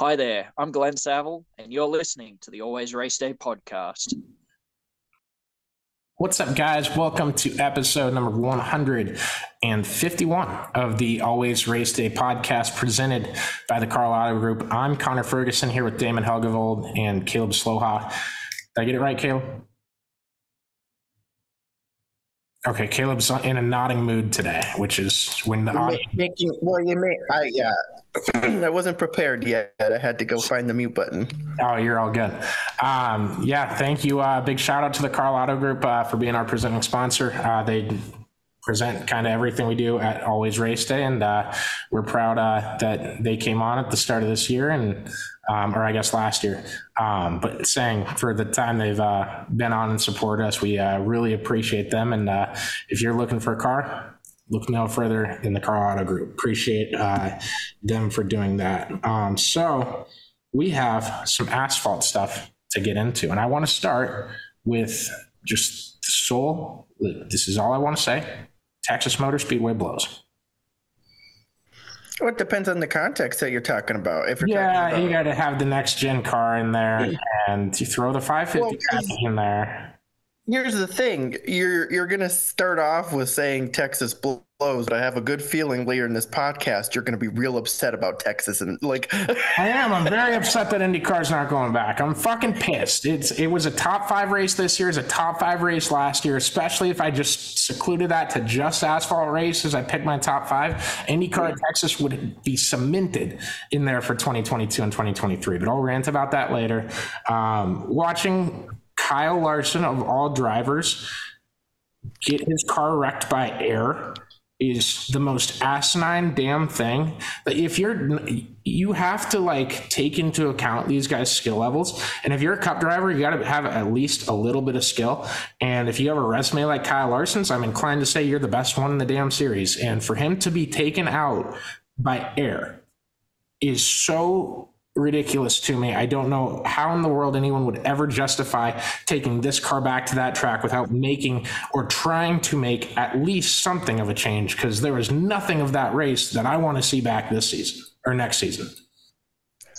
Hi there, I'm Glenn Saville, and you're listening to the Always Race Day podcast. What's up, guys? Welcome to episode number 151 of the Always Race Day podcast presented by the Karl Auto Group. I'm Connor Ferguson here with Damon Helgevold and Caleb Sloha. Did I get it right, Caleb? Okay, Caleb's in a nodding mood today, which is when the audience. Making, well, you may, I, yeah, I wasn't prepared yet. I had to go find the mute button. Oh, you're all good. Um, yeah, thank you. Uh, big shout out to the Karl Auto Group uh, for being our presenting sponsor. Uh, they present kind of everything we do at Always Race Day, and uh, we're proud uh, that they came on at the start of this year, and um, or I guess last year. Um, but saying for the time they've uh, been on and supported us, we uh, really appreciate them. And uh, if you're looking for a car, look no further than the Karl Auto Group. Appreciate uh, them for doing that. Um, so we have some asphalt stuff to get into, and I want to start with just the sole. This is all I want to say Texas Motor Speedway blows. Well, it depends on the context that you're talking about. If you're yeah, talking you got to have the next gen car in there, and you throw the 550 Well, in there. Here's the thing: you're you're gonna start off with saying Texas blows, but I have a good feeling later in this podcast you're gonna be real upset about Texas and like. I am. I'm very upset that IndyCar's not going back. I'm fucking pissed. It's it was a top five race this year. It's a top five race last year. Especially if I just secluded that to just asphalt races, I picked my top five. IndyCar at Texas would be cemented in there for 2022 and 2023. But I'll rant about that later. Um, watching Kyle Larson of all drivers get his car wrecked by air is the most asinine damn thing. That if you're you have to like take into account these guys skill levels. And if you're a cup driver you got to have at least a little bit of skill. And if you have a resume like kyle larson's i'm inclined to say you're the best one in the damn series. And for him to be taken out by air is so ridiculous to me. I don't know how in the world anyone would ever justify taking this car back to that track without making or trying to make at least something of a change because there was nothing of that race that I want to see back this season or next season.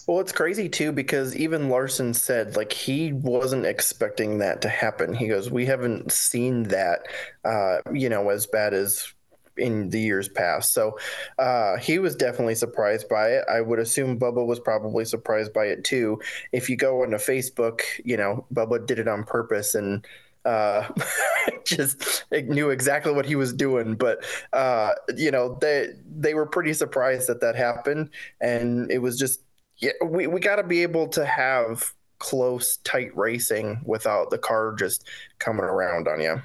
Well, it's crazy too because even Larson said like he wasn't expecting that to happen. He goes, "We haven't seen that, uh, you know, as bad as in the years past." So uh, he was definitely surprised by it. I would assume Bubba was probably surprised by it too. If you go onto Facebook, you know, Bubba did it on purpose and uh just knew exactly what he was doing but uh you know they they were pretty surprised that that happened and it was just yeah, we, we got to be able to have close, tight racing without the car just coming around on you.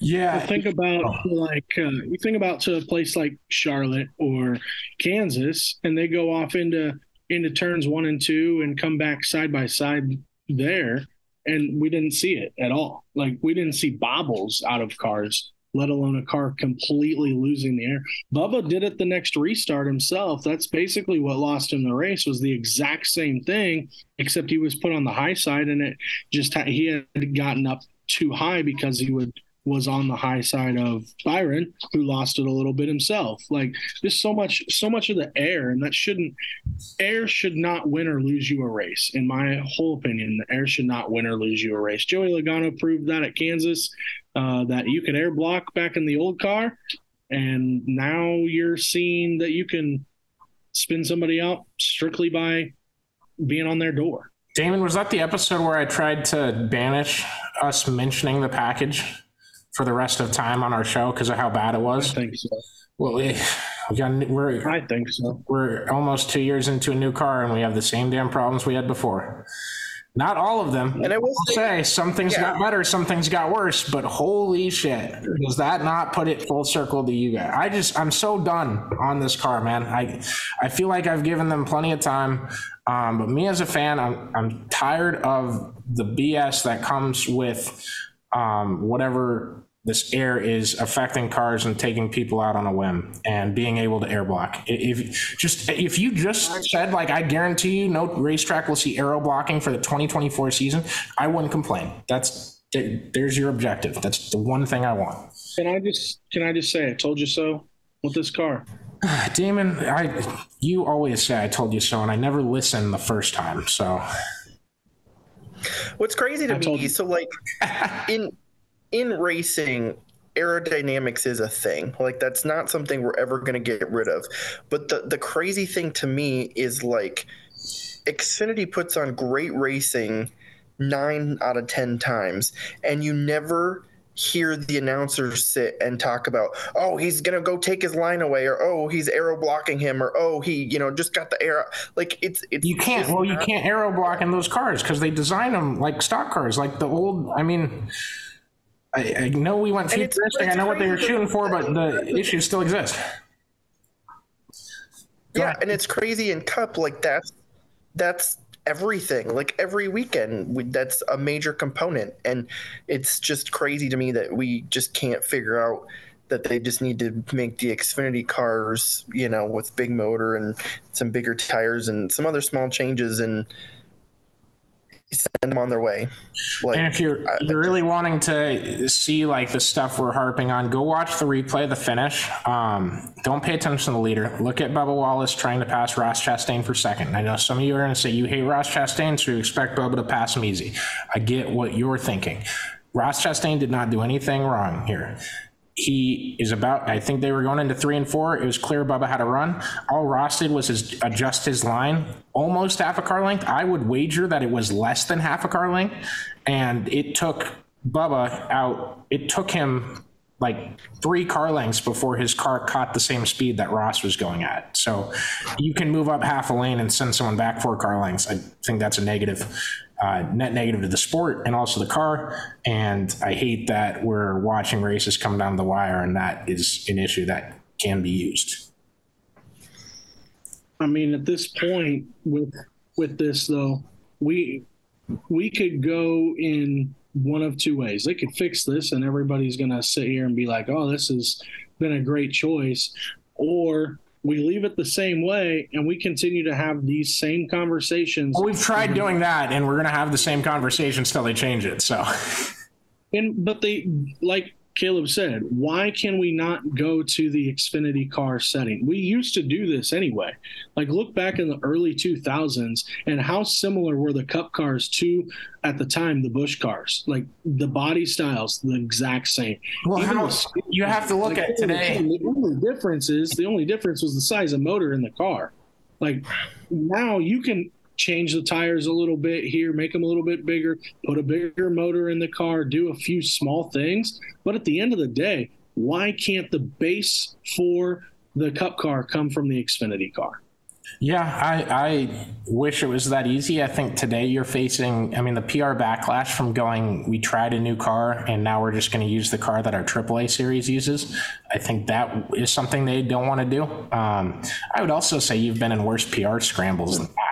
Yeah, think about like uh, you think about to a place like Charlotte or Kansas, and they go off into into turns one and two and come back side by side there, and we didn't see it at all. Like we didn't see bobbles out of cars, let alone a car completely losing the air. Bubba did it the next restart himself. That's basically what lost him the race. Was the exact same thing, except he was put on the high side, and it just he had gotten up too high because he would was on the high side of Byron, who lost it a little bit himself. Like there's so much, so much of the air, and that shouldn't. Air should not win or lose you a race, in my whole opinion. The air should not win or lose you a race. Joey Logano proved that at Kansas, uh, that you could air block back in the old car, and now you're seeing that you can spin somebody out strictly by being on their door. Damon, was that the episode where I tried to banish us mentioning the package for the rest of time on our show because of how bad it was? I was? think so. Well, we we got we're I think so. we're almost two years into a new car and we have the same damn problems we had before. Not all of them. And I will I'll say some things Yeah. got better, some things got worse, but holy shit, does that not put it full circle to you guys? I just I'm so done on this car, man. I I feel like I've given them plenty of time, um, but me as a fan, I'm I'm tired of the BS that comes with um, whatever this air is affecting cars and taking people out on a whim and being able to air block. If just if you just said like I guarantee you no racetrack will see aero blocking for the 2024 season, I wouldn't complain. That's there's your objective. That's the one thing I want. Can I just can I just say I told you so with this car? Damon, I you always say I told you so, and I never listen the first time. So What's crazy to I told me, you. so like in in racing, aerodynamics is a thing. Like that's not something we're ever going to get rid of. But the the crazy thing to me is like Xfinity puts on great racing 9 out of 10 times and you never hear the announcers sit and talk about oh he's gonna go take his line away or oh he's aero blocking him or oh he you know just got the aero. like it's it's you can't. Well, you can't aero block in those cars because they design them like stock cars, like the old. I mean, I, I know we went And it's- futuristic. I know what they were shooting for, but the issues still exist. Go yeah ahead. and it's crazy in cup like that's that's everything like every weekend we, that's a major component and it's just crazy to me that we just can't figure out that they just need to make the xfinity cars you know with big motor and some bigger tires and some other small changes and send them on their way like And if you're I- you're really wanting to see like the stuff we're harping on, go watch the replay of the finish. Um, don't pay attention to the leader. Look at Bubba Wallace trying to pass Ross Chastain for second. I know some of you are going to say you hate Ross Chastain, so you expect Bubba to pass him easy. I get what you're thinking. Ross Chastain did not do anything wrong here. He is about, I think they were going into three and four. It was clear Bubba had a run. All Ross did was his, adjust his line almost half a car length. I would wager that it was less than half a car length. And it took Bubba out, it took him like three car lengths before his car caught the same speed that Ross was going at. So you can move up half a lane and send someone back four car lengths. I think that's a negative, uh, net negative to the sport and also the car. And I hate that we're watching races come down the wire and that is an issue that can be used. I mean, at this point with with this though, we we could go in one of two ways. They could fix this, and everybody's gonna sit here and be like, "Oh, this has been a great choice," or we leave it the same way, and we continue to have these same conversations. Well, we've tried doing that and we're going to have the same conversations till they change it. So And but they like Caleb said, why can we not go to the Xfinity car setting? We used to do this anyway. Like look back in the early 2000s and how similar were the Cup cars to at the time the Busch cars. Like the body styles the exact same. well, Even how, the you have to look like, at today. The only difference is the only difference was the size of motor in the car. Like now you can change the tires a little bit here, make them a little bit bigger, put a bigger motor in the car, do a few small things. But at the end of the day, why can't the base for the cup car come from the Xfinity car? Yeah, I, I wish it was that easy. I think today you're facing, I mean, the PR backlash from going, we tried a new car and now we're just going to use the car that our AAA series uses. I think that is something they don't want to do. Um, I would also say you've been in worse PR scrambles than that.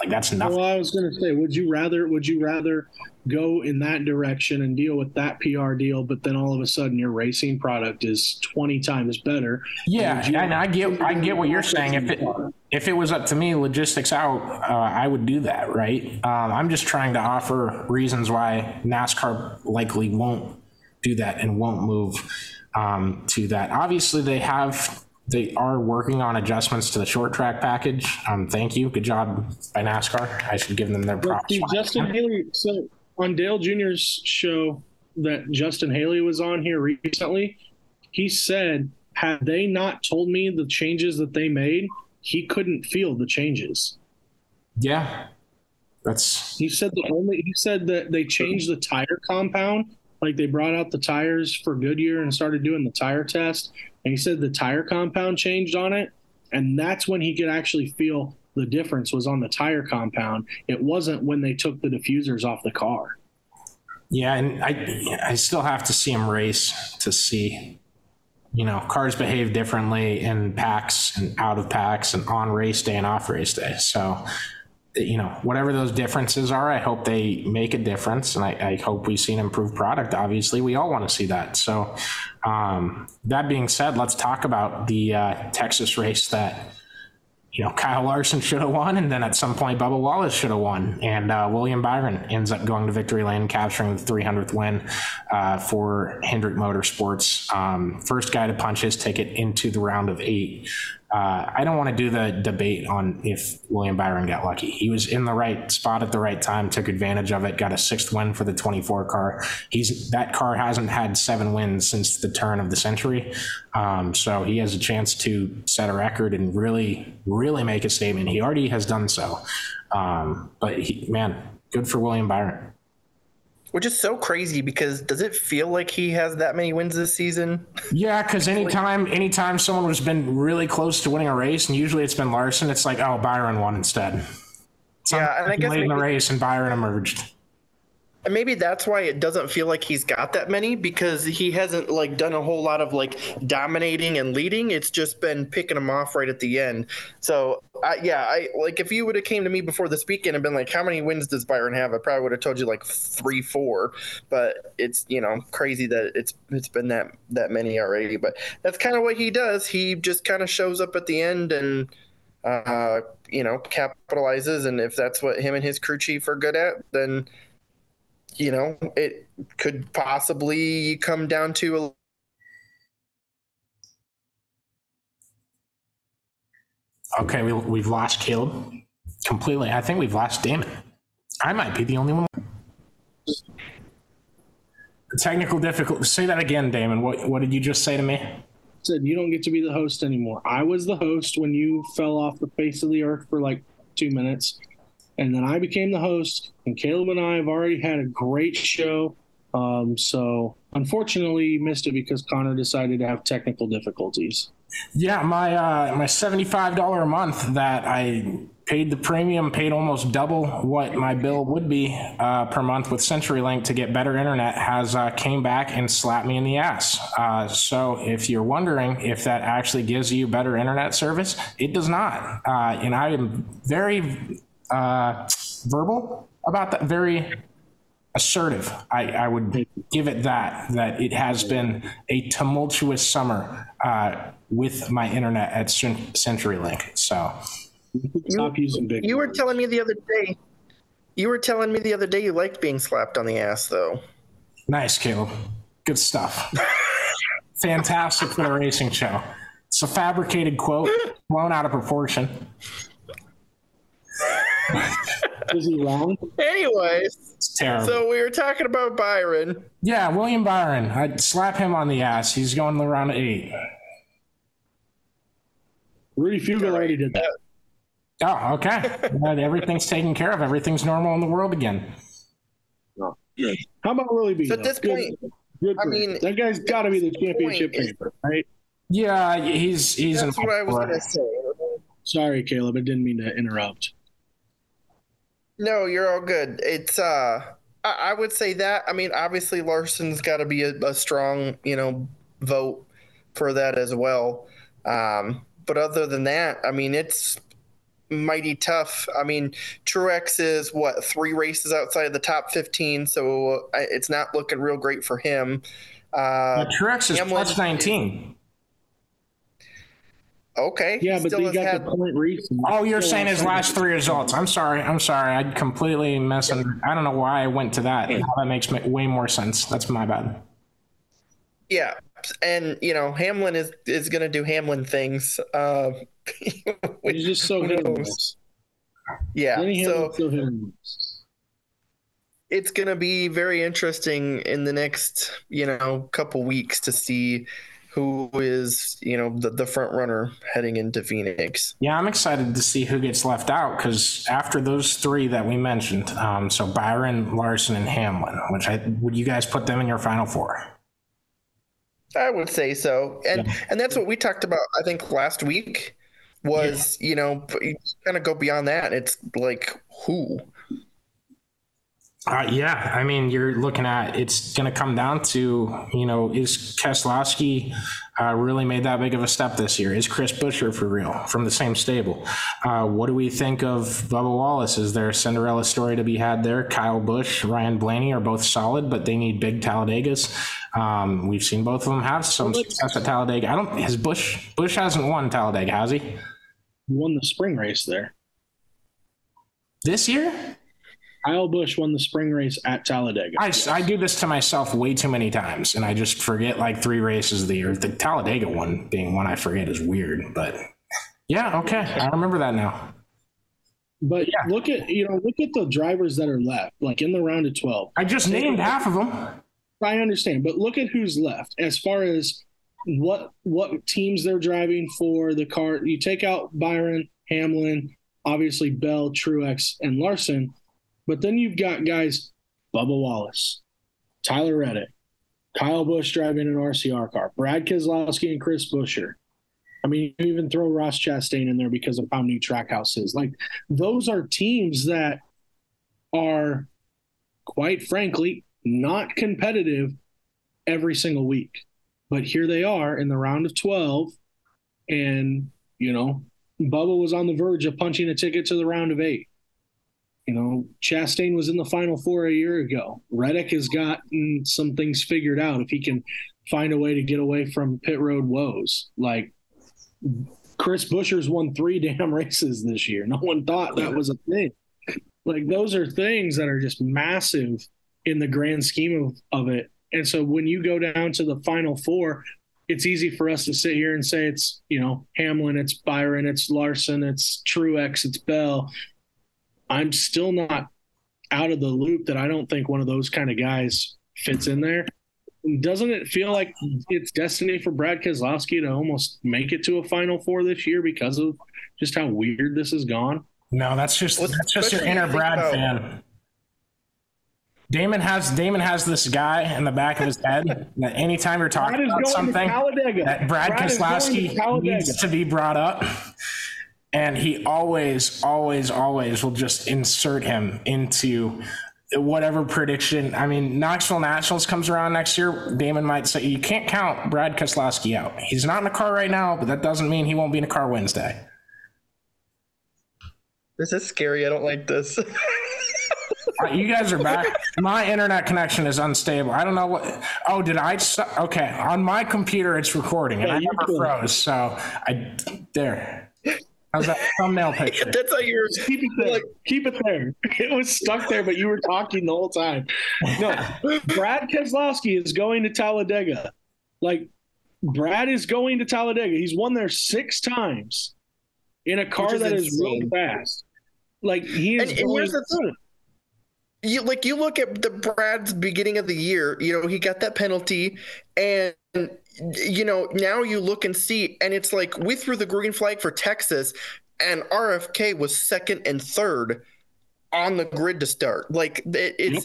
Like, that's nothing. Well, I was going to say, would you rather would you rather go in that direction and deal with that PR deal, but then all of a sudden your racing product is twenty times better? Yeah, you- and I get, I get what you're saying. If it, if it was up to me, logistics out, uh, I would do that, right? Um, I'm just trying to offer reasons why NASCAR likely won't do that and won't move um, to that. Obviously, they have, they are working on adjustments to the short track package. Um, thank you, good job by NASCAR. I should give them their props. see, Justin Haley, so on Dale Jr.'s show that Justin Haley was on here recently, he said, had they not told me the changes that they made, he couldn't feel the changes. Yeah, that's He said the only he said that they changed the tire compound, like they brought out the tires for Goodyear and started doing the tire test, and he said the tire compound changed on it, and that's when he could actually feel the difference was on the tire compound. It wasn't when they took the diffusers off the car. Yeah, and I I still have to see him race to see. You know, cars behave differently in packs and out of packs and on race day and off race day. So, you know, whatever those differences are, I hope they make a difference, and I, I hope we see an improved product. Obviously, we all want to see that. So, um, that being said, let's talk about the uh, Texas race that you know, Kyle Larson should have won, and then at some point Bubba Wallace should have won, and uh, William Byron ends up going to victory lane, capturing the 300th win uh, for Hendrick Motorsports. Um, first guy to punch his ticket into the round of eight. Uh, I don't want to do the debate on if William Byron got lucky. He was in the right spot at the right time, took advantage of it, got a sixth win for the 24 car. He's that car hasn't had seven wins since the turn of the century, um, so he has a chance to set a record and really, really make a statement. He already has done so, um, but he, man, good for William Byron. Which is so crazy because does it feel like he has that many wins this season? Yeah, because anytime anytime someone has been really close to winning a race, and usually it's been Larson, it's like, oh, Byron won instead. Some Yeah, and I guess late in the race, and Byron emerged. Maybe that's why it doesn't feel like he's got that many because he hasn't like done a whole lot of like dominating and leading. It's just been picking them off right at the end. So I, yeah, I like if you would have came to me before this weekend and been like, how many wins does Byron have? I probably would have told you like three, four. But it's you know crazy that it's it's been that that many already. But that's kind of what he does. He just kind of shows up at the end and uh, you know capitalizes. And if that's what him and his crew chief are good at, then you know, it could possibly come down to a Okay, we, we've lost Caleb completely. I think we've lost Damon. I might be the only one. Technical difficulty. Say that again, Damon. What what did you just say to me? Said you don't get to be the host anymore. I was the host when you fell off the face of the earth for like two minutes, and then I became the host. And Caleb and I have already had a great show. Um, so unfortunately, you missed it because Connor decided to have technical difficulties. Yeah, my uh, my seventy five dollar a month that I paid the premium, paid almost double what my bill would be uh, per month with CenturyLink to get better internet has uh, came back and slapped me in the ass. Uh, so if you're wondering if that actually gives you better internet service, it does not. Uh, and I am very uh, verbal about that. Very assertive. I, I would give it that, that it has been a tumultuous summer uh, with my internet at CenturyLink. So, Stop using big. You were telling me the other day. You were telling me the other day you liked being slapped on the ass, though. nice, Caleb. Good stuff. Fantastic for the racing show. It's a fabricated quote, blown out of proportion. Is he wrong? Anyways, It's terrible. so we were talking about Byron. yeah, William Byron. I'd slap him on the ass. He's going around eight. Rudy Fugle already did that. Oh, okay. But everything's taken care of. Everything's normal in the world again. Oh, How about Willie B? So at this Good- point- good I mean, that guy's got to be the championship point is- favorite, right? Yeah, he's he's That's an what I was going to say. Sorry, Caleb. I didn't mean to interrupt. No, you're all good. It's uh, I, I would say that. I mean, obviously Larson's got to be a, a strong, you know, vote for that as well. Um, but other than that, I mean, it's mighty tough. I mean, Truex is what three races outside of the top 15, so it's not looking real great for him. Uh, Uh, Truex is Hamlin- plus 19. Okay, Yeah, but still they got had- the point recent. Oh, you're saying his last three results. I'm sorry. I'm sorry. I completely messed I don't know why I went to that. Now that makes ma- way more sense. That's my bad. Yeah, and you know Hamlin is is going to do Hamlin things. Uh, He's just so who hit or knows? miss. yeah, Denny so so hit or miss. it's going to be very interesting in the next you know couple weeks to see who is you know the, the front runner heading into Phoenix. Yeah, I'm excited to see who gets left out because after those three that we mentioned, um, so Byron, Larson, and Hamlin, which I would you guys put them in your final four? I would say so, and Yeah. and that's what we talked about. I think last week was you know you kind of go beyond that. It's like who Uh, yeah, I mean, you're looking at it's going to come down to, you know, is Keselowski uh, really made that big of a step this year? Is Chris Buescher for real from the same stable? Uh, what do we think of Bubba Wallace? Is there a Cinderella story to be had there? Kyle Busch, Ryan Blaney are both solid, but they need big Talladegas. Um, we've seen both of them have some success at Talladega. I don't. His Busch Busch hasn't won Talladega, has? He won the spring race there. This year? Kyle Busch won the spring race at Talladega. I, Yes. I do this to myself way too many times, and I just forget like three races of the year. The Talladega one being one I forget is weird, but Yeah, okay. I remember that now. But Yeah. look at you know look at the drivers that are left, like in the round of twelve. I just named half of them. I understand, but look at who's left as far as what what teams they're driving for the car. You take out Byron, Hamlin, obviously Bell, Truex, and Larson, but then you've got guys Bubba Wallace, Tyler Reddick, Kyle Busch driving an RCR car, Brad Keselowski and Chris Buescher. I mean, you even throw Ross Chastain in there because of how new Trackhouse is. Like those are teams that are, quite frankly, not competitive every single week. But here they are in the round of 12. And, you know, Bubba was on the verge of punching a ticket to the round of eight. You know, Chastain was in the final four a year ago. Reddick has gotten some things figured out if he can find a way to get away from pit road woes. Like Chris Buescher's won three damn races this year. No one thought that was a thing. Like those are things that are just massive in the grand scheme of, of it. And so when you go down to the final four, it's easy for us to sit here and say it's, you know, Hamlin, it's Byron, it's Larson, it's Truex, it's Bell. I'm still not out of the loop that I don't think one of those kind of guys fits in there. Doesn't it feel like it's destiny for Brad Keselowski to almost make it to a final four this year because of just how weird this has gone? No, that's just Well, that's just your inner Brad about- fan. Damon has Damon has this guy in the back of his head that anytime you're talking about something to Talladega. that Brad, is going to Keselowski needs to be brought up, and he always, always, always will just insert him into whatever prediction. I mean, Knoxville Nationals comes around next year. Damon might say you can't count Brad Keselowski out. He's not in a car right now, but that doesn't mean he won't be in a car Wednesday. This is scary. I don't like this. Uh, You guys are back. My internet connection is unstable. I don't know what. Oh, did I? Okay, on my computer it's recording, and Yeah, I never froze. So I there. How's that thumbnail picture? That's how you're. Keep it there. Like- Keep it there. It was stuck there, but you were talking the whole time. No, Brad Keselowski is going to Talladega. Like, Brad is going to Talladega. He's won there six times in a car is that is really insane. fast. Like, he is And, and here's the thing. You like you look at the Brad's beginning of the year. You know he got that penalty, and you know now you look and see, and it's like we threw the green flag for Texas, and RFK was second and third on the grid to start. Like it, it's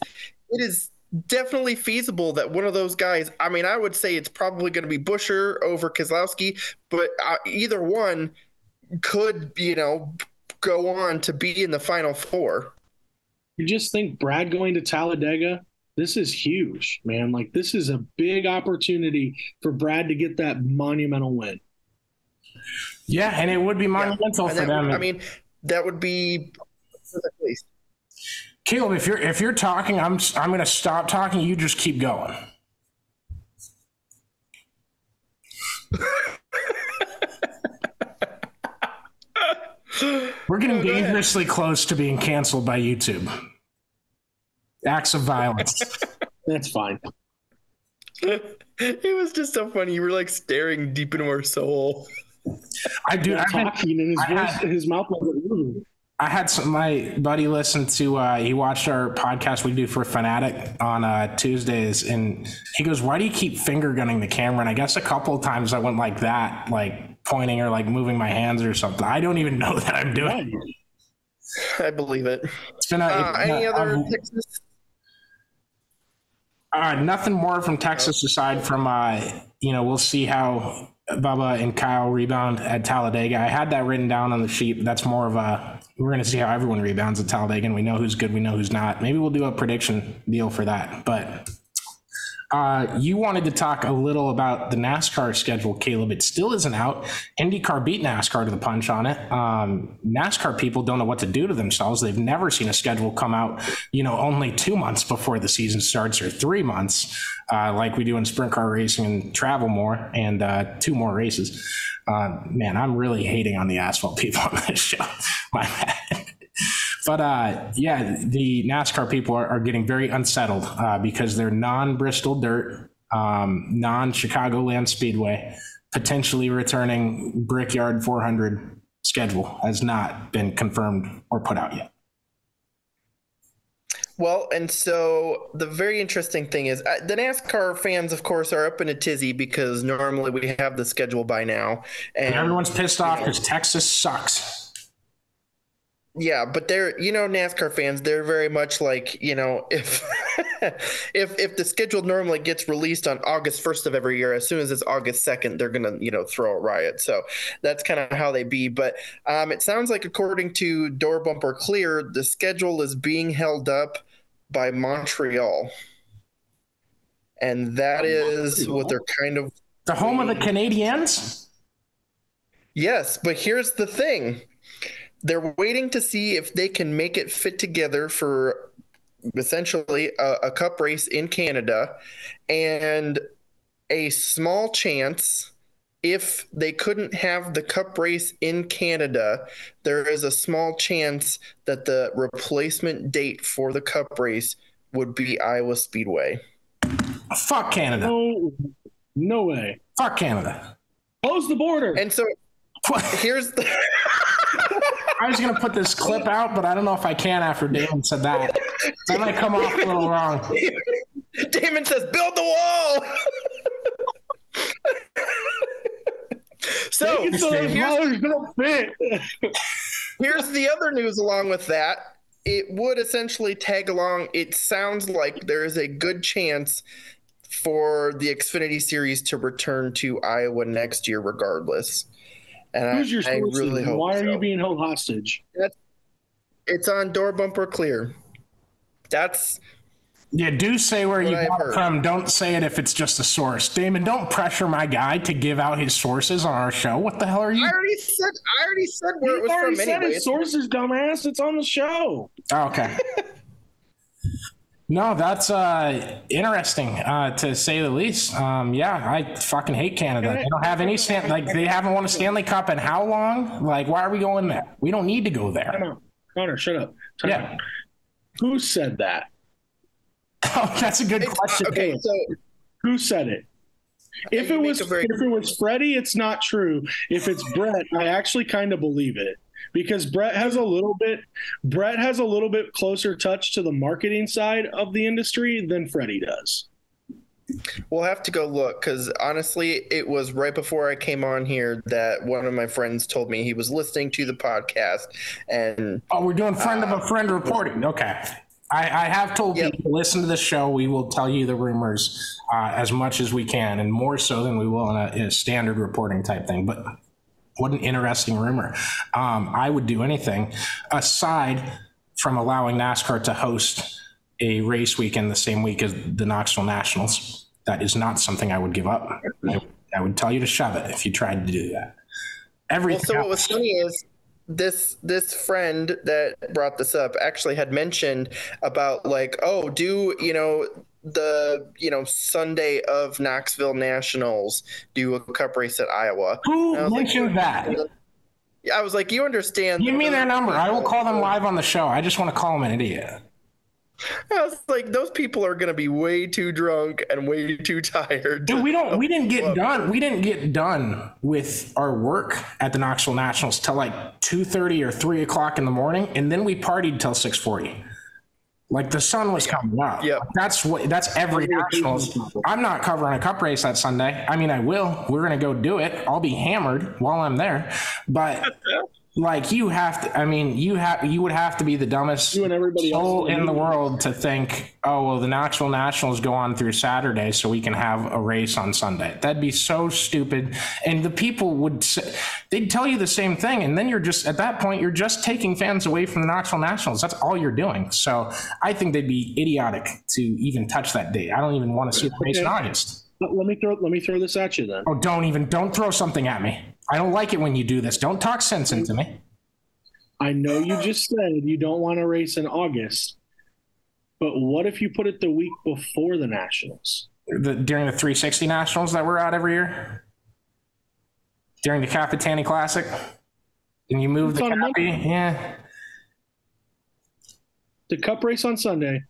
it is definitely feasible that one of those guys. I mean, I would say it's probably going to be Buescher over Keselowski, but uh, either one could you know go on to be in the final four. You just think Brad going to Talladega, this is huge, man. Like, this is a big opportunity for Brad to get that monumental win. Yeah, and it would be monumental And for them. would- I mean, that would be at. Caleb, if you're if you're talking, I'm I'm gonna stop talking. You just keep going. We're getting dangerously close to being canceled by YouTube. Acts of violence. That's fine. it was just so funny. You were like staring deep into our soul. I do. I've been, talking and his I voice, had- his mouth wasn't moving. I had some my buddy listen to uh he watched our podcast we do for Fanatic on uh Tuesdays and he goes, Why do you keep finger gunning the camera? And I guess a couple of times I went like that, like pointing or like moving my hands or something. I don't even know that I'm doing. it. I believe it. It's been a, Uh, it's been any a- other I've- Texas? Uh, nothing more from Texas aside from, uh, you know, we'll see how Bubba and Kyle rebound at Talladega. I had that written down on the sheet. That's more of a, we're going to see how everyone rebounds at Talladega and we know who's good, we know who's not. Maybe we'll do a prediction deal for that. But uh, you wanted to talk a little about the NASCAR schedule, Caleb. It still isn't out. IndyCar beat NASCAR to the punch on it. Um, NASCAR people don't know what to do to themselves. They've never seen a schedule come out, you know, only two months before the season starts or three months, uh, like we do in sprint car racing and travel more and uh, two more races. Uh, man, I'm really hating on the asphalt people on this show. My bad. But uh, yeah, the NASCAR people are, are getting very unsettled uh, because they're non-Bristol dirt, um, non-Chicagoland Speedway, potentially returning Brickyard 400 schedule has not been confirmed or put out yet. Well, and so the very interesting thing is uh, the NASCAR fans, of course, are up in a tizzy because normally we have the schedule by now, And and everyone's pissed off because Texas sucks. Yeah, but they're you know NASCAR fans, they're very much like you know if if if the schedule normally gets released on August first of every year, as soon as it's August second, they're gonna you know throw a riot. So that's kind of how they be. But um, it sounds like according to Door Bumper Clear, the schedule is being held up by Montreal, and that is what they're kind of The home of the Canadians? Yes, but here's the thing. They're waiting to see if they can make it fit together for essentially a, a cup race in Canada and a small chance if they couldn't have the cup race in Canada, there is a small chance that the replacement date for the cup race would be Iowa Speedway. Fuck Canada. No, no way. Fuck Canada. Close the border. And so here's the I was gonna put this clip out, but I don't know if I can after Damon said that. That might come off a little wrong. Damon says, "Build the wall." so so here's, dollars don't fit. here's the other news along with that. It would essentially tag along. It sounds like there is a good chance for the Xfinity Series to return to Iowa next year, regardless. And Who's your I, I really hope Why are so. you being held hostage? It's on door bumper clear. That's Yeah, do say where you What I've got it from. Don't say it if it's just a source. Damon, don't pressure my guy to give out his sources on our show. What the hell are you? I already said. I already said where it You was already from. said Anyway, his sources, dumbass. It's on the show. Oh, okay. no, that's uh, interesting uh, to say the least. Um, yeah, I fucking hate Canada. They don't have any Stan- like they haven't won a Stanley Cup in how long? Like, why are we going there? We don't need to go Time there. out. Connor, shut up. Time Yeah. out. Who said that? Oh, that's a good It's- question. okay, so Who said it? If it was a very- if it was Freddie, it's not true. If it's Brett, I actually kind of believe it because Brett has a little bit Brett has a little bit closer touch to the marketing side of the industry than Freddie does. We'll have to go look because honestly, it was right before I came on here that one of my friends told me he was listening to the podcast, and Oh, we're doing friend of a friend reporting. Okay. I, I have told Yep. people listen to the show. We will tell you the rumors uh, as much as we can, and more so than we will in a, in a standard reporting type thing. But what an interesting rumor. Um, I would do anything aside from allowing NASCAR to host a race weekend the same week as the Knoxville Nationals. That is not something I would give up. I, I would tell you to shove it if you tried to do that. well, Everything. so what was funny is this this friend that brought this up actually had mentioned about like, oh, do you know the you know Sunday of Knoxville Nationals do a cup race at Iowa? Who was like, mentioned that? I was like, you understand? Give me that their number. I will call them live on the show. I just want to call them an idiot. I was like, those people are gonna be way too drunk and way too tired. Dude, we don't. We didn't get done. We didn't get done with our work at the Knoxville Nationals till like two thirty or three o'clock in the morning, and then we partied till six forty. Like the sun was coming up. Yep. That's what. That's every nationals. I'm not covering a cup race that Sunday. I mean, I will. We're gonna go do it. I'll be hammered while I'm there, but. Like you have to, I mean, you have you would have to be the dumbest You and everybody soul else. in the world to think, oh well, the Knoxville Nationals go on through Saturday, so we can have a race on Sunday. That'd be so stupid. And the people would say, they'd tell you the same thing, and then you're just at that point, you're just taking fans away from the Knoxville Nationals. That's all you're doing. So I think they'd be idiotic to even touch that date. I don't even want to see the race in August. Let me throw let me throw this at you then. Oh, don't even don't throw something at me. I don't like it when you do this. Don't talk sense into me. I know you just said you don't want to race in August, but what if you put it the week before the Nationals? the, during the 360 Nationals that we're at every year, during the Capitani Classic, and you move It's the Monday. yeah. The Cup race on Sunday,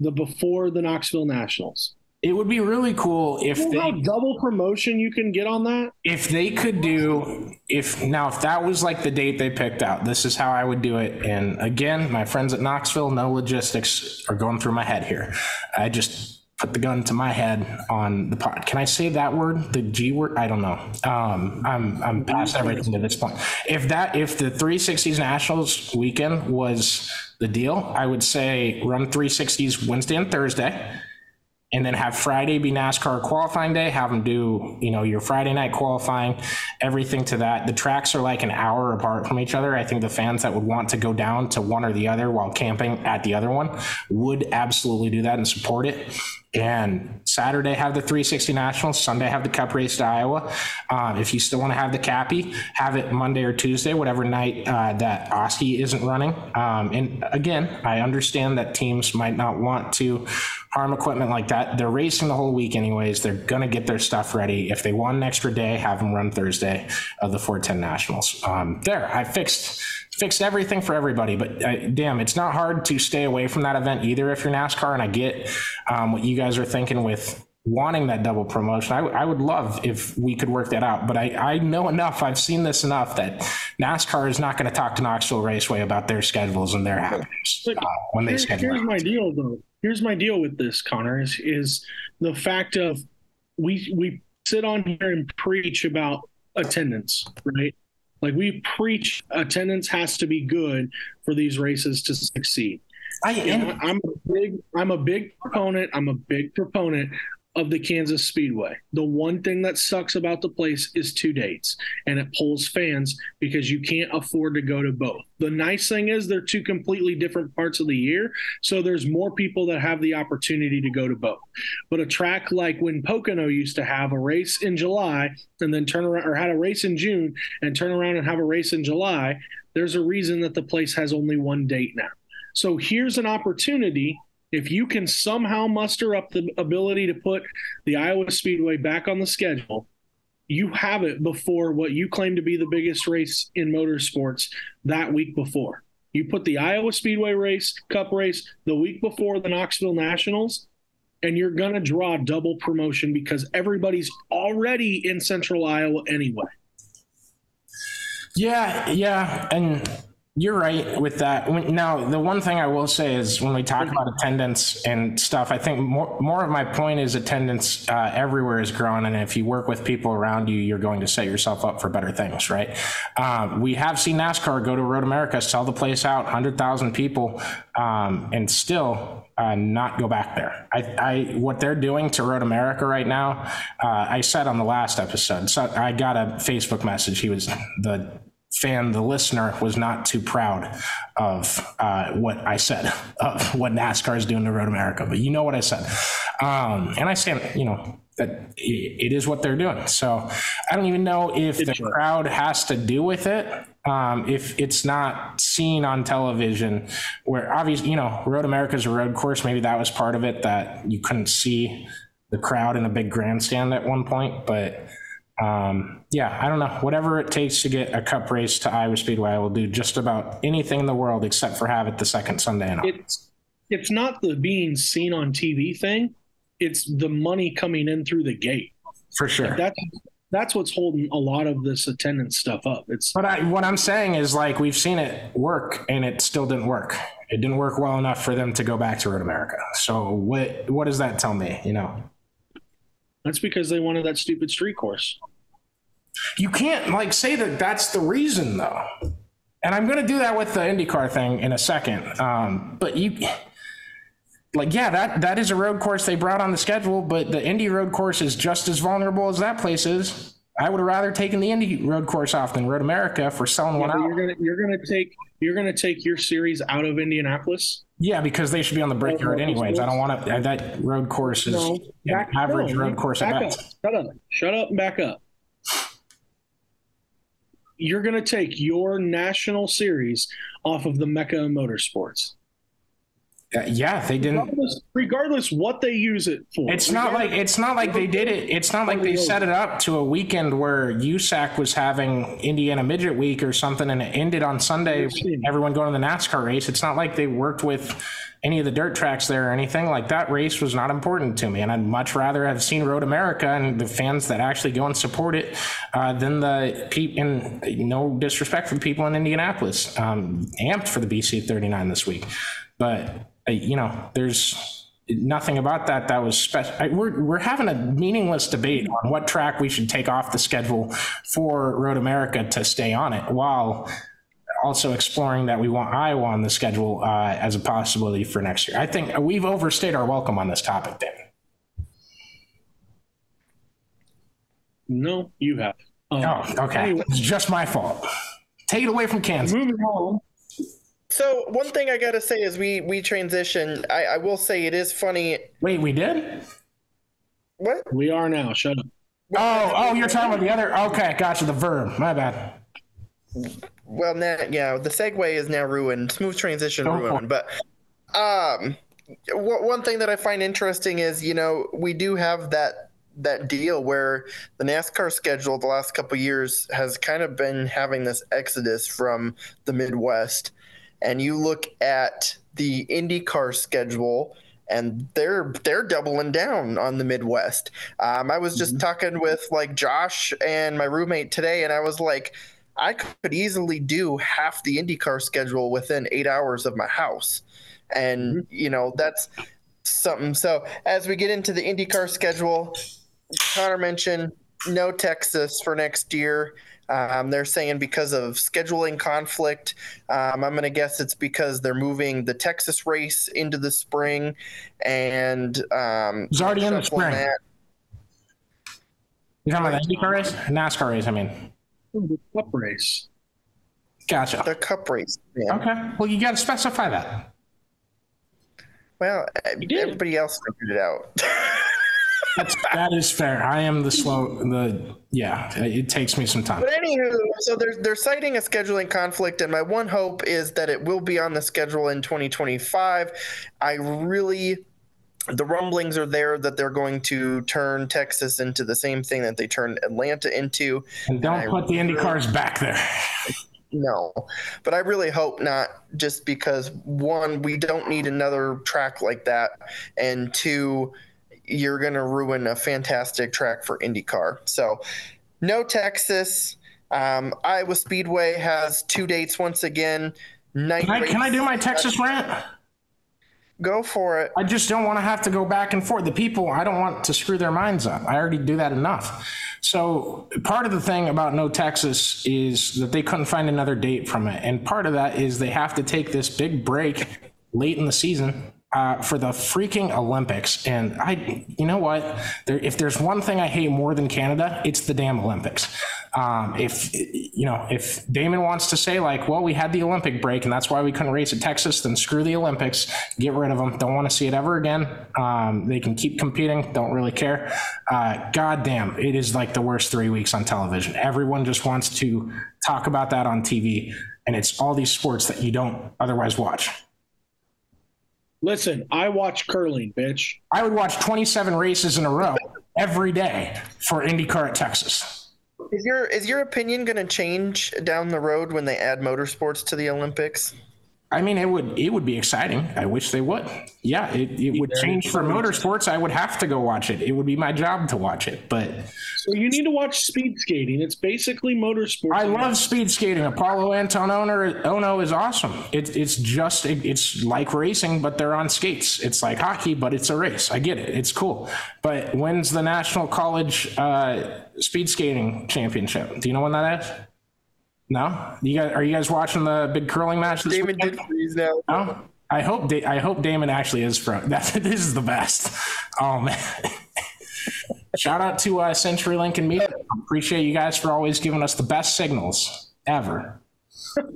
the before the Knoxville Nationals. It would be really cool if You know they double promotion you can get on that? if they could do if now if that was like the date they picked out this is how i would do it. And again my friends at knoxville no logistics are going through my head here. I just put the gun to my head on the pot can i say that word? The g word? I don't know. Um i'm i'm past everything to this point. If that if the 360s nationals weekend was the deal i would say run 360s wednesday and thursday and then have Friday be NASCAR qualifying day. Have them do, you know, your Friday night qualifying, everything to that. The tracks are like an hour apart from each other. I think the fans that would want to go down to one or the other while camping at the other one would absolutely do that and support it. And Saturday have the 360 Nationals. Sunday have the Cup race to Iowa. Um, if you still want to have the Cappy, have it Monday or Tuesday, whatever night uh, that Oski isn't running. Um, and again, I understand that teams might not want to harm equipment like that. They're racing the whole week anyways. They're to get their stuff ready. If they want an extra day, have them run Thursday of the 410 Nationals. Um, there, I fixed fixed everything for everybody. But uh, damn, it's not hard to stay away from that event either if you're NASCAR. And I get um, what you guys are thinking with wanting that double promotion. I, I would love if we could work that out. But I, I know enough, I've seen this enough that NASCAR is not going to talk to Knoxville Raceway about their schedules and their happiness uh, when they Here's, schedule. here's my deal, though. Here's my deal with this, Connor. Is is the fact of we we sit on here and preach about attendance, right? Like we preach attendance has to be good for these races to succeed. I, And and, I'm a big I'm a big proponent. I'm a big proponent of the Kansas Speedway. The one thing that sucks about the place is two dates, and it pulls fans because you can't afford to go to both. The nice thing is they're two completely different parts of the year, so there's more people that have the opportunity to go to both. But a track like when Pocono used to have a race in July and then turn around or had a race in June and turn around and have a race in July, there's a reason that the place has only one date now. So here's an opportunity. If you can somehow muster up the ability to put the Iowa Speedway back on the schedule, you have it before what you claim to be the biggest race in motorsports that week before. You put the Iowa Speedway race, Cup race, the week before the Knoxville Nationals, and you're going to draw double promotion because everybody's already in central Iowa anyway. Yeah, yeah, and you're right with that. Now, the one thing I will say is when we talk about attendance and stuff, I think more more of my point is attendance uh, everywhere is growing, and if you work with people around you, you're going to set yourself up for better things, right? Um, we have seen NASCAR go to Road America, sell the place out, hundred thousand people, um, and still uh, not go back there. I, I what they're doing to Road America right now. Uh, I said on the last episode, so I got a Facebook message. He was the fan, the listener, was not too proud of uh, what I said of what NASCAR is doing to Road America. But you know what I said, um, and I stand, you know. That it is what they're doing. So I don't even know if the crowd has to do with it. Um, if it's not seen on television, where obviously, you know, Road America is a road course. Maybe that was part of it that you couldn't see the crowd in a big grandstand at one point. But um, yeah, I don't know. Whatever it takes to get a cup race to Iowa Speedway, I will do just about anything in the world except for have it the second Sunday in August. It's it's not the being seen on TV thing; it's the money coming in through the gate. for sure. That's that's what's holding a lot of this attendance stuff up. It's But I, what I'm saying is, like, we've seen it work, and it still didn't work. It didn't work well enough for them to go back to Road America. So what what does that tell me? You know, that's because they wanted that stupid street course. You can't like say that that's the reason though. And I'm going to do that with the IndyCar thing in a second. Um, but you, like, yeah, that that is a road course they brought on the schedule, but the Indy road course is just as vulnerable as that place is. I would have rather taken the Indy road course off than Road America for selling one Yeah, but out. you're gonna you're gonna take you're gonna take your series out of Indianapolis. Yeah, because they should be on the brickyard anyways. I don't want to. That road course is No, back, average no, road course at back up. Shut up. Shut up and back up. You're going to take your national series off of the Mecca of Motorsports. Uh, yeah, they didn't. Regardless, regardless what they use it for. It's not like it's not like they did it. It's not like they set it up to a weekend where USAC was having Indiana Midget Week or something, and it ended on Sunday. Everyone going to the NASCAR race. It's not like they worked with any of the dirt tracks there or anything like that. Race was not important to me, and I'd much rather have seen Road America and the fans that actually go and support it uh, than the people. And no disrespect for the people in Indianapolis, um, amped for the BC 39 this week, but uh, you know, there's nothing about that that was special. We're, we're having a meaningless debate on what track we should take off the schedule for Road America to stay on it while also exploring that we want Iowa on the schedule uh, as a possibility for next year. I think we've overstayed our welcome on this topic, Dan. No, you have. Um, oh, okay. Anyway. It's just my fault. Take it away from Kansas. Moving on. So one thing I gotta say is we we transition. I, I will say it is funny. Wait, we did? What? We are now. Shut up. Oh, oh, you're talking about the other. Okay, gotcha. The verb. My bad. Well, now, yeah, the segue is now ruined. Smooth transition oh, ruined. But um, one thing that I find interesting is you know we do have that that deal where the NASCAR schedule the last couple years has kind of been having this exodus from the Midwest and you look at the IndyCar schedule and they're they're doubling down on the Midwest. Um, I was just mm-hmm. talking with like Josh and my roommate today, and I was like, I could easily do half the IndyCar schedule within eight hours of my house, and mm-hmm. you know that's something. So as we get into the IndyCar schedule, Connor mentioned no Texas for next year. Um, they're saying because of scheduling conflict. Um, I'm going to guess it's because they're moving the Texas race into the spring, and um, it's already in the spring. That. You talking about the IndyCar race, NASCAR race? I mean, the Cup race. Gotcha. The Cup race. Okay. Well, you got to specify that. Well, everybody else figured it out. That's, that is fair. I am the slow. The yeah, it takes me some time. But anywho, so they're they're citing a scheduling conflict, and my one hope is that it will be on the schedule in 2025. I really the rumblings are there that they're going to turn Texas into the same thing that they turned Atlanta into. And don't and put the Indy cars back there. No, but I really hope not, just because one, we don't need another track like that, and two, you're going to ruin a fantastic track for IndyCar. So, no Texas. Um, Iowa Speedway has two dates once again. Night can, I, can I do my Texas rant? Go for it. I just don't want to have to go back and forth. The people, I don't want to screw their minds up. I already do that enough. So, part of the thing about No Texas is that they couldn't find another date from it. And part of that is they have to take this big break late in the season uh, for the freaking Olympics. And I, you know what? There, if there's one thing I hate more than Canada, it's the damn Olympics. Um, if you know, if Damon wants to say like, well, we had the Olympic break and that's why we couldn't race at Texas, then screw the Olympics, get rid of them. Don't want to see it ever again. Um, they can keep competing. Don't really care. Uh, God damn, it is like the worst three weeks on television. Everyone just wants to talk about that on TV, and it's all these sports that you don't otherwise watch. Listen, I watch curling, bitch. I would watch 27 races in a row every day for IndyCar at Texas. Is your is your opinion going to change down the road when they add motorsports to the Olympics? I mean, it would it would be exciting. I wish they would. Yeah, it, it would change for motorsports. I would have to go watch it. It would be my job to watch it. But so you need to watch speed skating. It's basically motorsports. I love speed skating. Apolo Anton Ohno is awesome. It, it's just it, it's like racing, but they're on skates. It's like hockey, but it's a race. I get it. It's cool. But when's the National College uh, Speed Skating Championship? Do you know when that is? No, you guys are you guys watching the big curling match? This Damon weekend? did freeze now. No, I hope da- I hope Damon actually is from. That this is the best. Oh man. Shout out to uh, CenturyLink and Media. Appreciate you guys for always giving us the best signals ever.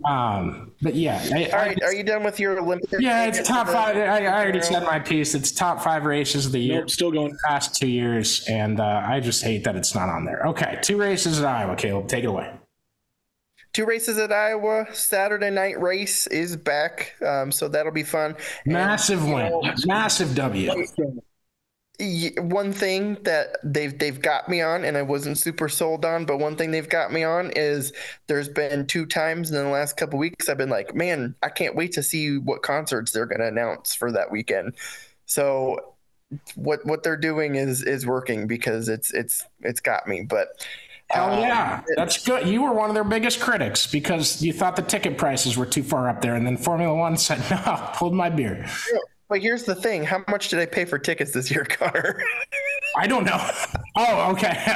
Um, but yeah, I, all right. I, are you done with your Olympic? Yeah, it's top five. I, I, already said my piece. It's top five races of the year. Nope, still going past two years, and uh, I just hate that it's not on there. Okay, two races in Iowa. Caleb, take it away. Two races at Iowa. Saturday night race is back, um, so that'll be fun. Massive win, massive W. One thing that they've they've got me on, and I wasn't super sold on, but one thing they've got me on is there's been two times in the last couple weeks I've been like, man, I can't wait to see what concerts they're going to announce for that weekend. So what what they're doing is is working because it's it's it's got me. But Hell um, yeah, that's good. You were one of their biggest critics because you thought the ticket prices were too far up there, and then Formula One said, "No, hold my beer." But here's the thing: how much did I pay for tickets this year, Connor? I don't know. Oh, okay.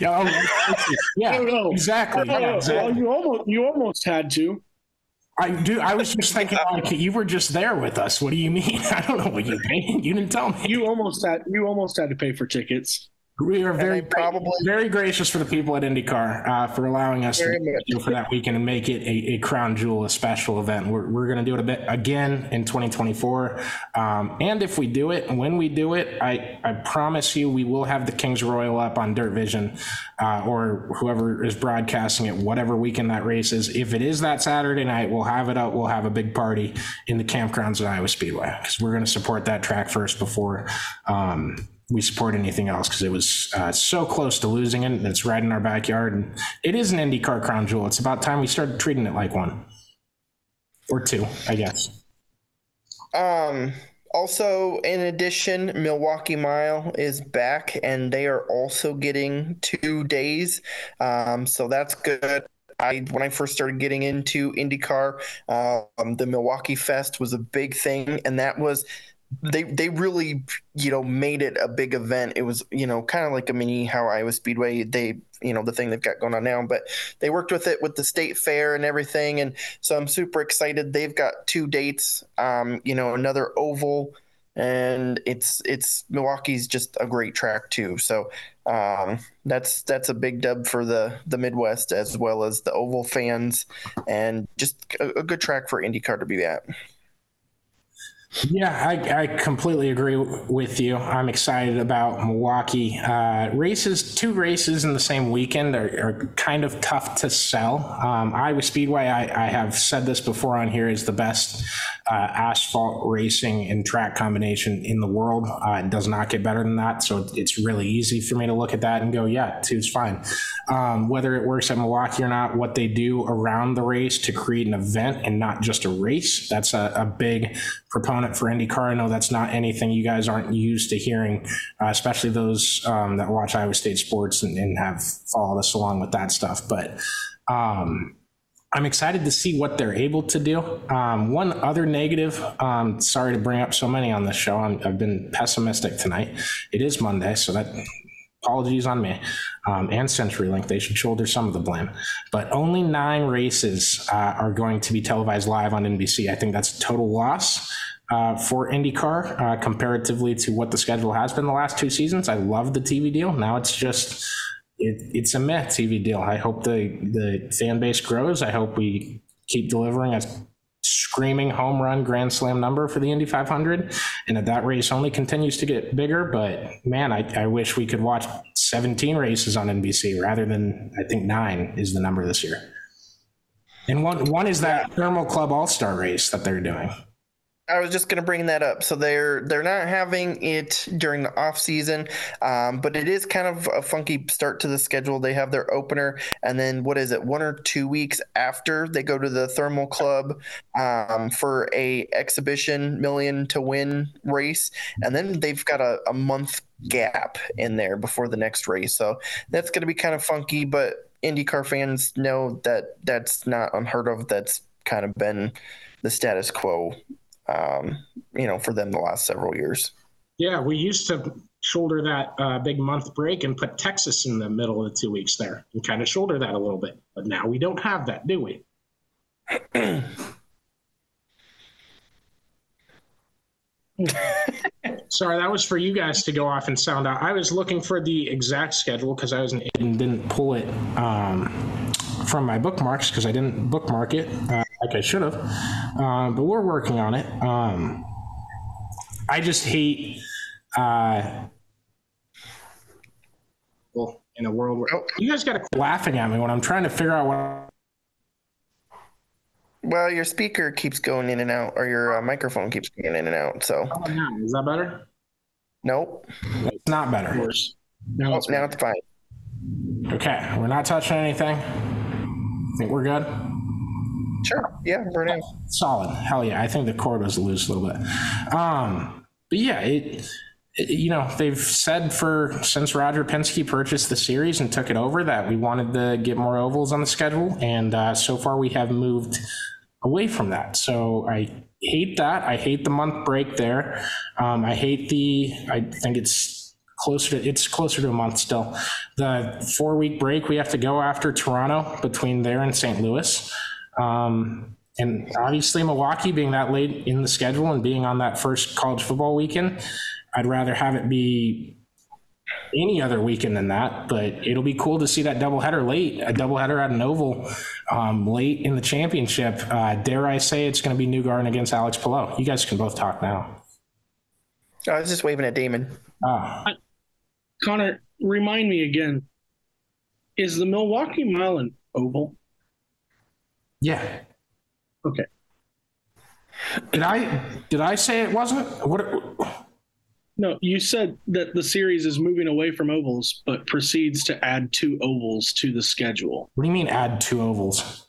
yeah, oh, yeah exactly. Yeah, exactly. Well, you almost you almost had to. I do. I was just thinking, like, you were just there with us. What do you mean? I don't know what you paid. You didn't tell me. You almost had. You almost had to pay for tickets. We are very probably very gracious for the people at IndyCar uh, for allowing us to do for that weekend and make it a, a crown jewel, a special event. We're, we're going to do it a bit again in 2024, um, and if we do it, when we do it, I I promise you we will have the Kings Royal up on DIRTVision uh, or whoever is broadcasting it, whatever weekend that race is. If it is that Saturday night, we'll have it up. We'll have a big party in the campgrounds at Iowa Speedway because we're going to support that track first before. Um, we support anything else because it was uh, so close to losing it. And it's right in our backyard. And it is an IndyCar crown jewel. It's about time we started treating it like one or two, I guess. Um, also, in addition, Milwaukee Mile is back and they are also getting two days. Um, so that's good. I, when I first started getting into IndyCar, um, the Milwaukee Fest was a big thing, and that was they they really you know made it a big event. It was you know kind of like a mini how Iowa Speedway they you know the thing they've got going on now, but they worked with it with the state fair and everything, and so I'm super excited. They've got two dates, um, you know, another oval, and it's it's Milwaukee's just a great track too. So um, that's that's a big dub for the the Midwest as well as the oval fans, and just a, a good track for IndyCar to be at. Yeah, I, I completely agree with you. I'm excited about Milwaukee. Uh, races, two races in the same weekend are, are kind of tough to sell. Um, Iowa Speedway, I, I, have said this before on here, is the best uh, asphalt racing and track combination in the world. Uh, it does not get better than that. So it's really easy for me to look at that and go, yeah, two's fine. Um, whether it works at Milwaukee or not, what they do around the race to create an event and not just a race, that's a, a big proponent for IndyCar. I know that's not anything you guys aren't used to hearing, uh, especially those um, that watch Iowa State sports and, and, have followed us along with that stuff. But um, I'm excited to see what they're able to do. Um, one other negative, um, sorry to bring up so many on this show. i have been pessimistic tonight. It is Monday, so that apologies on me um, and CenturyLink. They should shoulder some of the blame. But only nine races uh, are going to be televised live on NBC. I think that's a total loss. Uh, for IndyCar, uh, comparatively to what the schedule has been the last two seasons, I love the TV deal. Now it's just it, it's a meh TV deal. I hope the the fan base grows. I hope we keep delivering a screaming home run grand slam number for the Indy 500, and that that race only continues to get bigger. But man, I, I wish we could watch 17 races on NBC rather than I think nine is the number this year. And one one is that Thermal Club All Star race that they're doing. I was just going to bring that up. So they're they're not having it during the off season, um, but it is kind of a funky start to the schedule. They have their opener, and then what is it? One or two weeks after they go to the Thermal Club um, for a exhibition million to win race, and then they've got a, a month gap in there before the next race. So that's going to be kind of funky, but IndyCar fans know that that's not unheard of. That's kind of been the status quo um, you know, for them the last several years. Yeah, we used to shoulder that uh, big month break and put Texas in the middle of the two weeks there and kind of shoulder that a little bit. But now we don't have that, do we? Sorry, that was for you guys to go off and sound out. I was looking for the exact schedule because I was an and didn't pull it um, from my bookmarks because I didn't bookmark it uh, like I should have. Uh, but we're working on it. Um, I just hate. Uh, well, in a world where oh. you guys got to laughing at me when I'm trying to figure out what Well, your speaker keeps going in and out, or your uh, microphone keeps going in and out. So, Is that better? nope. It's not better. Worse. Now Oh, it's now it's fine. Okay, we're not touching anything. I think we're good? Sure. Yeah, now. Solid. Hell yeah. I think the cord was loose a little bit. Um, but yeah, it, it- you know, they've said for since Roger Penske purchased the series and took it over that we wanted to get more ovals on the schedule. And uh, so far we have moved away from that. So I hate that. I hate the month break there. Um, I hate the, I think it's closer to, it's closer to a month still. The four week break we have to go after Toronto between there and St. Louis. Um, and obviously, Milwaukee being that late in the schedule and being on that first college football weekend, I'd rather have it be any other weekend than that. But it'll be cool to see that doubleheader late, a doubleheader at an oval um, late in the championship. Uh, dare I say it's going to be Newgarden against Alex Palou? You guys can both talk now. I was just waving at Damon. Ah, Connor, remind me again. Is the Milwaukee Mile an oval? Yeah. Okay. Did I did I say it wasn't? What? No, you said that the series is moving away from ovals, but proceeds to add two ovals to the schedule. What do you mean? Add two ovals?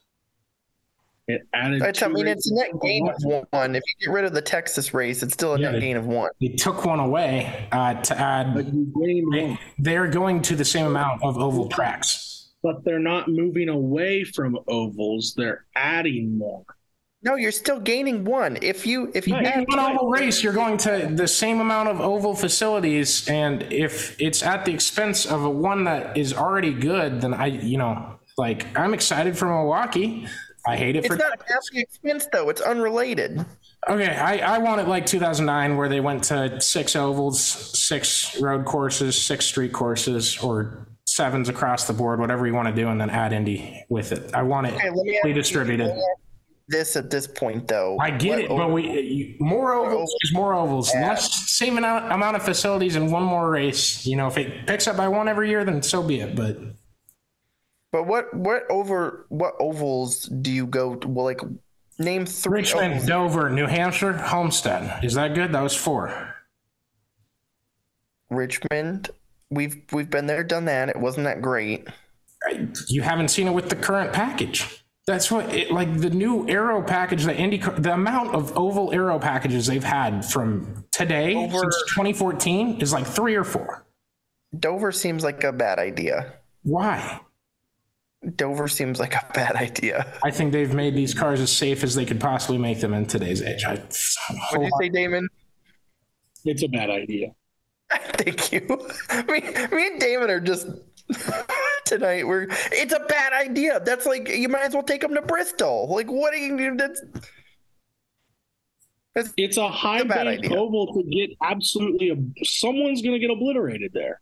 It added. It's, I mean, it's a net gain of one. If you get rid of the Texas race, it's still a Yeah, net they- gain of one. They took one away uh, to add But you gained one. they're going to the same amount of oval tracks. But they're not moving away from ovals; they're adding more. No, you're still gaining one. If you if you Right. add one oval race, you're going to the same amount of oval facilities, and if it's at the expense of a one that is already good, then I, you know, like I'm excited for Milwaukee. I hate it it's for. It's not at the expense though. It's unrelated. Okay, I, I want it like 2009, where they went to six ovals, six road courses, six street courses, or sevens across the board, whatever you want to do, and then add Indy with it. I want it Okay, let me equally ask you- distributed. let me ask you This at this point though. I get it, but we you- more ovals is more ovals. Less same amount amount of facilities in one more race. You know, if it picks up by one every year, then so be it. But But what what over what ovals do you go to? Well, like name three Richmond, ovals. Dover, New Hampshire, Homestead. Is that good? That was four. Richmond. We've we've been there, done that. It wasn't that great. You haven't seen it with the current package. That's what it, like the new aero package that Indy the amount of oval aero packages they've had from today Over- since 2014 is like three or four. Dover seems like a bad idea. Why? Dover seems like a bad idea. I think they've made these cars as safe as they could possibly make them in today's age. I, What did you say, Damon? It's a bad idea. Thank you. me, me and Damon are just tonight. We're it's a bad idea. That's like you might as well take them to Bristol. Like what are you? That's that's It's a high a bank idea. oval to get absolutely. ob- Someone's going to get obliterated there.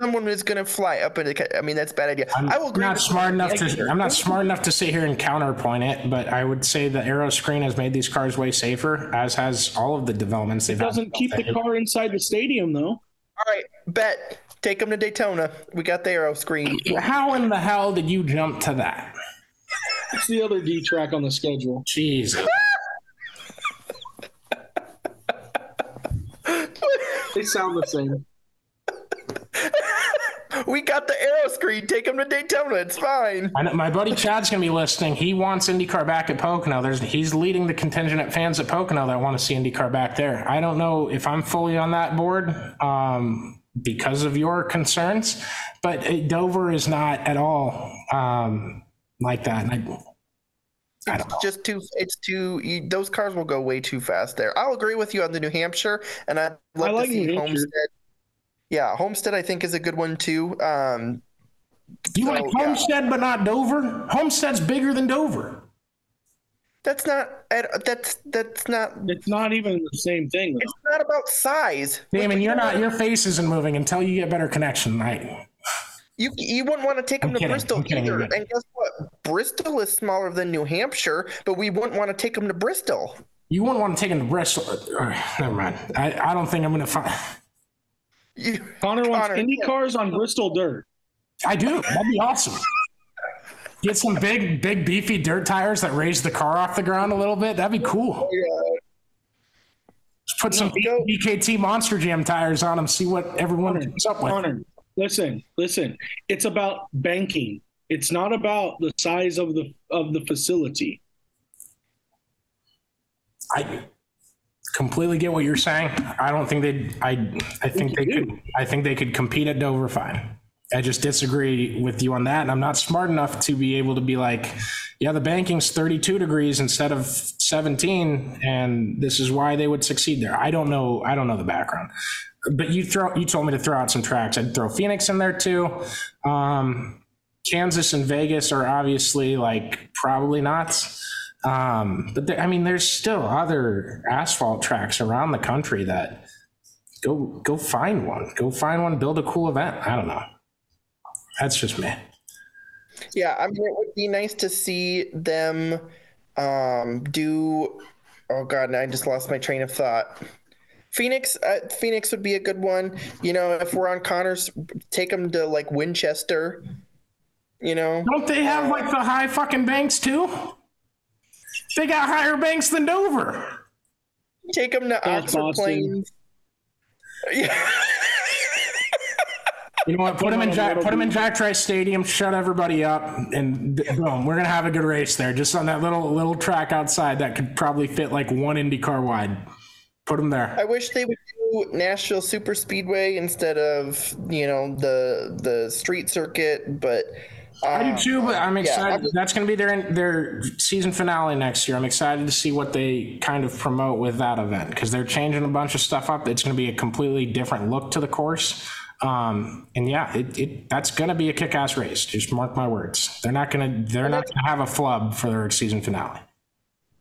Someone is gonna fly up into. ca- I mean, that's a bad idea. I'm I will agree. not smart enough to. you. I'm not smart enough to sit here and counterpoint it, but I would say the aero screen has made these cars way safer, as has all of the developments they've had. It doesn't keep the car inside the stadium though. All right, bet. Take them to Daytona. We got the aero screen. How in the hell did you jump to that? It's the other D track on the schedule. Jesus. They sound the same. We got the aero screen. Take them to Daytona. It's fine. I know, my buddy Chad's gonna be listening. He wants IndyCar back at Pocono. There's he's leading the contingent of fans at Pocono that want to see IndyCar back there. I don't know if I'm fully on that board um, because of your concerns, but uh, Dover is not at all um, like that. And I, I. Just too. It's too. You, those cars will go way too fast there. I'll agree with you on the New Hampshire, and I'd love like to see New Hampshire. Homestead. Yeah, Homestead I think is a good one too. Um, You so, like yeah. Homestead, but not Dover. Homestead's bigger than Dover. That's not. That's that's not. It's not even the same thing. It's not about size. Damon, you're not. Your face isn't moving until you get better connection. I, You you wouldn't want to take them I'm to kidding, Bristol kidding, either. And guess what? Bristol is smaller than New Hampshire, but we wouldn't want to take them to Bristol. you wouldn't want to take him to Bristol. Never mind. I, I don't think I'm gonna find. You, Connor wants Connor, Indy cars on Bristol dirt. I do. That'd be awesome. Get some big, big, beefy dirt tires that raise the car off the ground a little bit. That'd be cool. Oh, yeah. Just put some Go. BKT Monster Jam tires on them. See what everyone Connor, comes up with. Connor, listen, listen. It's about banking. It's not about the size of the of the facility. I completely get what you're saying. I don't think they. I. I think they could. I think they could compete at Dover fine. I just disagree with you on that, and I'm not smart enough to be able to be like, yeah, the banking's 32 degrees instead of 17, and this is why they would succeed there. I don't know. I don't know the background. But you throw. You told me to throw out some tracks. I'd throw Phoenix in there too. Um, Kansas and Vegas are obviously like probably not. Um, but there, I mean, there's still other asphalt tracks around the country that go go find one. Go find one. Build a cool event. I don't know. That's just me. Yeah, I mean, it would be nice to see them um, do. Oh God, I just lost my train of thought. Phoenix, uh, Phoenix would be a good one. You know, if we're on Connors, take them to like Winchester. You know, Don't they have like the high fucking banks too? They got higher banks than Dover. take them to That's Oxford Boston. Plains. Yeah. You know what? Put them in Jack. Put them in Jack Trice Stadium. Shut everybody up, and boom, we're gonna have a good race there. Just on that little little track outside that could probably fit like one Indy car wide. Put them there. I wish they would do Nashville Super Speedway instead of you know the the street circuit, but. I um, do too, but I'm yeah, excited. I'm- That's going to be their their season finale next year. I'm excited to see what they kind of promote with that event because they're changing a bunch of stuff up. It's going to be a completely different look to the course. Um, and yeah, it, it that's going to be a kick-ass race. Just mark my words. They're not going to they're not going to have a flub for their season finale.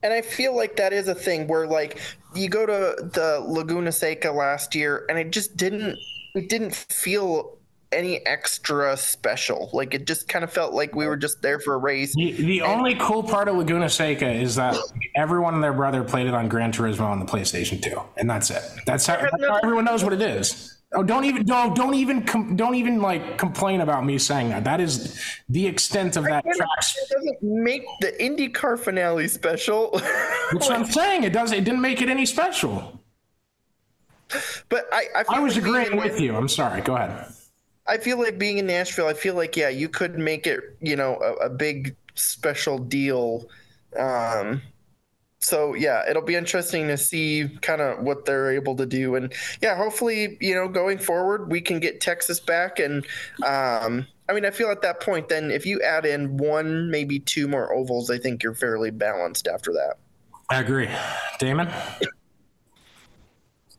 And I feel like that is a thing where like you go to the Laguna Seca last year and it just didn't it didn't feel any extra special. Like it just kind of felt like we were just there for a race. The, the only cool part of Laguna Seca is that everyone and their brother played it on Gran Turismo on the PlayStation 2, and that's it. That's how, that's how everyone knows what it is. Oh, don't even don't don't even com- don't even like complain about me saying that. That is the extent of that. It doesn't make the IndyCar finale special. That's what I'm saying. It does. It didn't make it any special. but I I, I was agreeing in- with you. I'm sorry. Go ahead. I feel like being in Nashville, I feel like yeah, you could make it, you know, a, a big special deal. Um, so yeah, it'll be interesting to see kind of what they're able to do, and yeah, hopefully, you know, going forward, we can get Texas back, and um, I mean, I feel at that point, then if you add in one, maybe two more ovals, I think you're fairly balanced after that. I agree. Damon.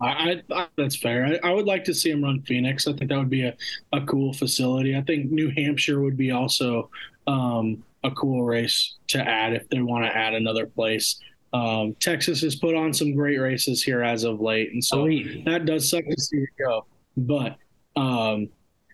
I, I, that's fair. I, I would like to see him run Phoenix. I think that would be a, a cool facility. I think New Hampshire would be also um, a cool race to add if they want to add another place. Um, Texas has put on some great races here as of late, and so Elite. that does suck to see it go. But um,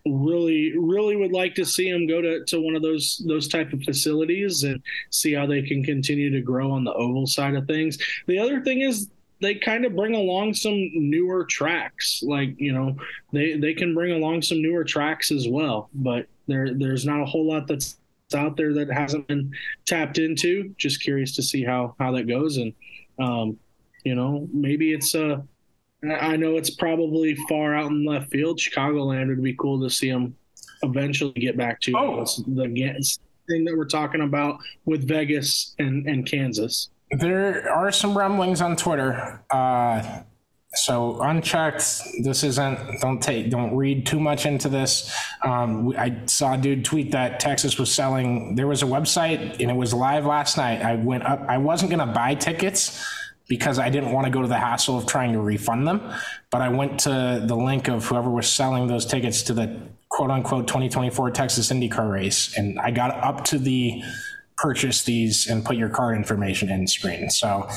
really, really would like to see them go to, to one of those those type of facilities and see how they can continue to grow on the oval side of things. The other thing is they kind of bring along some newer tracks, like you know they they can bring along some newer tracks as well. But there there's not a whole lot that's out there that hasn't been tapped into. Just curious to see how how that goes, and um, you know maybe it's uh I know it's probably far out in left field. Chicagoland would be cool to see them eventually get back to. Oh. The thing that we're talking about with Vegas and, and Kansas. There are some rumblings on Twitter. Uh, so unchecked. This isn't. Don't take. Don't read too much into this. Um, I saw a dude tweet that Texas was selling. There was a website and it was live last night. I went up. I wasn't gonna buy tickets because I didn't want to go to the hassle of trying to refund them. But I went to the link of whoever was selling those tickets to the quote unquote 2024 Texas IndyCar race, and I got up to the purchase these and put your card information in screen. So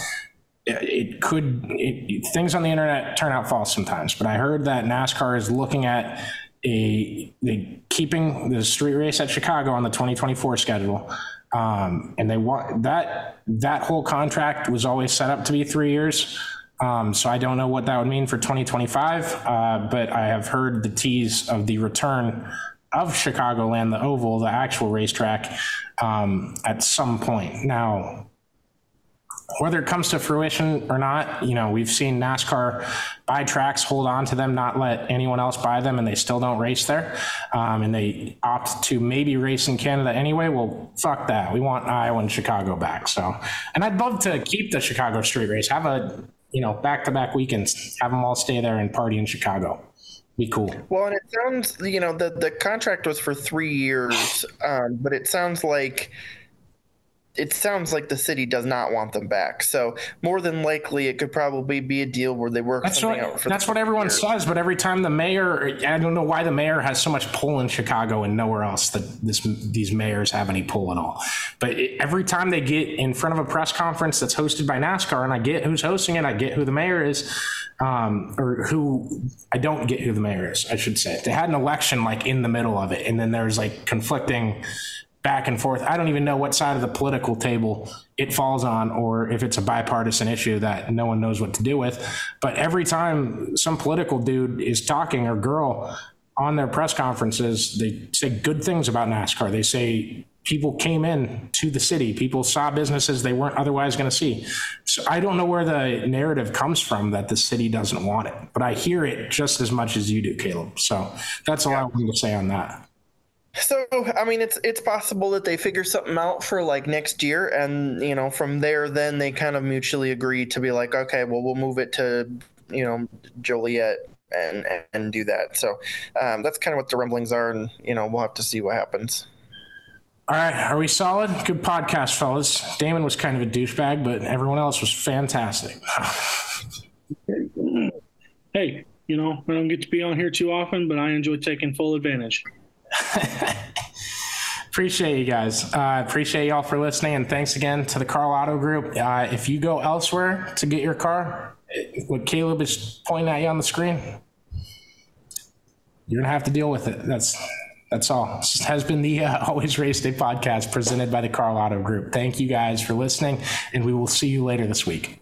it- could it, things on the internet turn out false sometimes. But I heard that NASCAR is looking at a, they keeping the street race at Chicago on the 2024 schedule. Um, and they want that that whole contract was always set up to be three years. Um, so I don't know what that would mean for 2025, uh, but I have heard the tease of the return of Chicagoland, the oval, the actual racetrack, um, at some point. Now, whether it comes to fruition or not, you know, we've seen NASCAR buy tracks, hold on to them, not let anyone else buy them, and they still don't race there. Um, and they opt to maybe race in Canada anyway. Well, fuck that. We want Iowa and Chicago back. So, and I'd love to keep the Chicago street race, have a, you know, back to back weekends, have them all stay there and party in Chicago. Be cool. Well, and it sounds, you know, the, the contract was for three years, um, but it sounds like it sounds like the city does not want them back. So more than likely, it could probably be a deal where they work That's something what out for that's what everyone years. says. But every time the mayor, I don't know why the mayor has so much pull in Chicago and nowhere else that this these mayors have any pull at all. But it, every time they get in front of a press conference that's hosted by NASCAR, and I get who's hosting it, I get who the mayor is, um, or who I don't get who the mayor is. I should say they had an election like in the middle of it, and then there's like conflicting back and forth. I don't even know what side of the political table it falls on or if it's a bipartisan issue that no one knows what to do with. But every time some political dude is talking or girl on their press conferences, they say good things about NASCAR. They say people came in to the city, people saw businesses they weren't otherwise going to see. So I don't know where the narrative comes from that the city doesn't want it, but I hear it just as much as you do, Caleb. So that's all I wanted to say on that. So I mean, it's it's possible that they figure something out for like next year, and you know, from there, then they kind of mutually agree to be like, okay, well, we'll move it to you know Joliet and and do that. So um, that's kind of what the rumblings are, and you know, we'll have to see what happens. All right, are we solid? Good podcast, fellas. Damon was kind of a douchebag, but everyone else was fantastic. Hey, you know, I don't get to be on here too often, but I enjoy taking full advantage. appreciate you guys. Uh, appreciate y'all for listening, and thanks again to the Karl Auto Group. Uh, if you go elsewhere to get your car, what Caleb is pointing at you on the screen, you're gonna have to deal with it. That's that's all. This has been the uh, Always Race Day podcast presented by the Karl Auto Group. Thank you guys for listening, and we will see you later this week.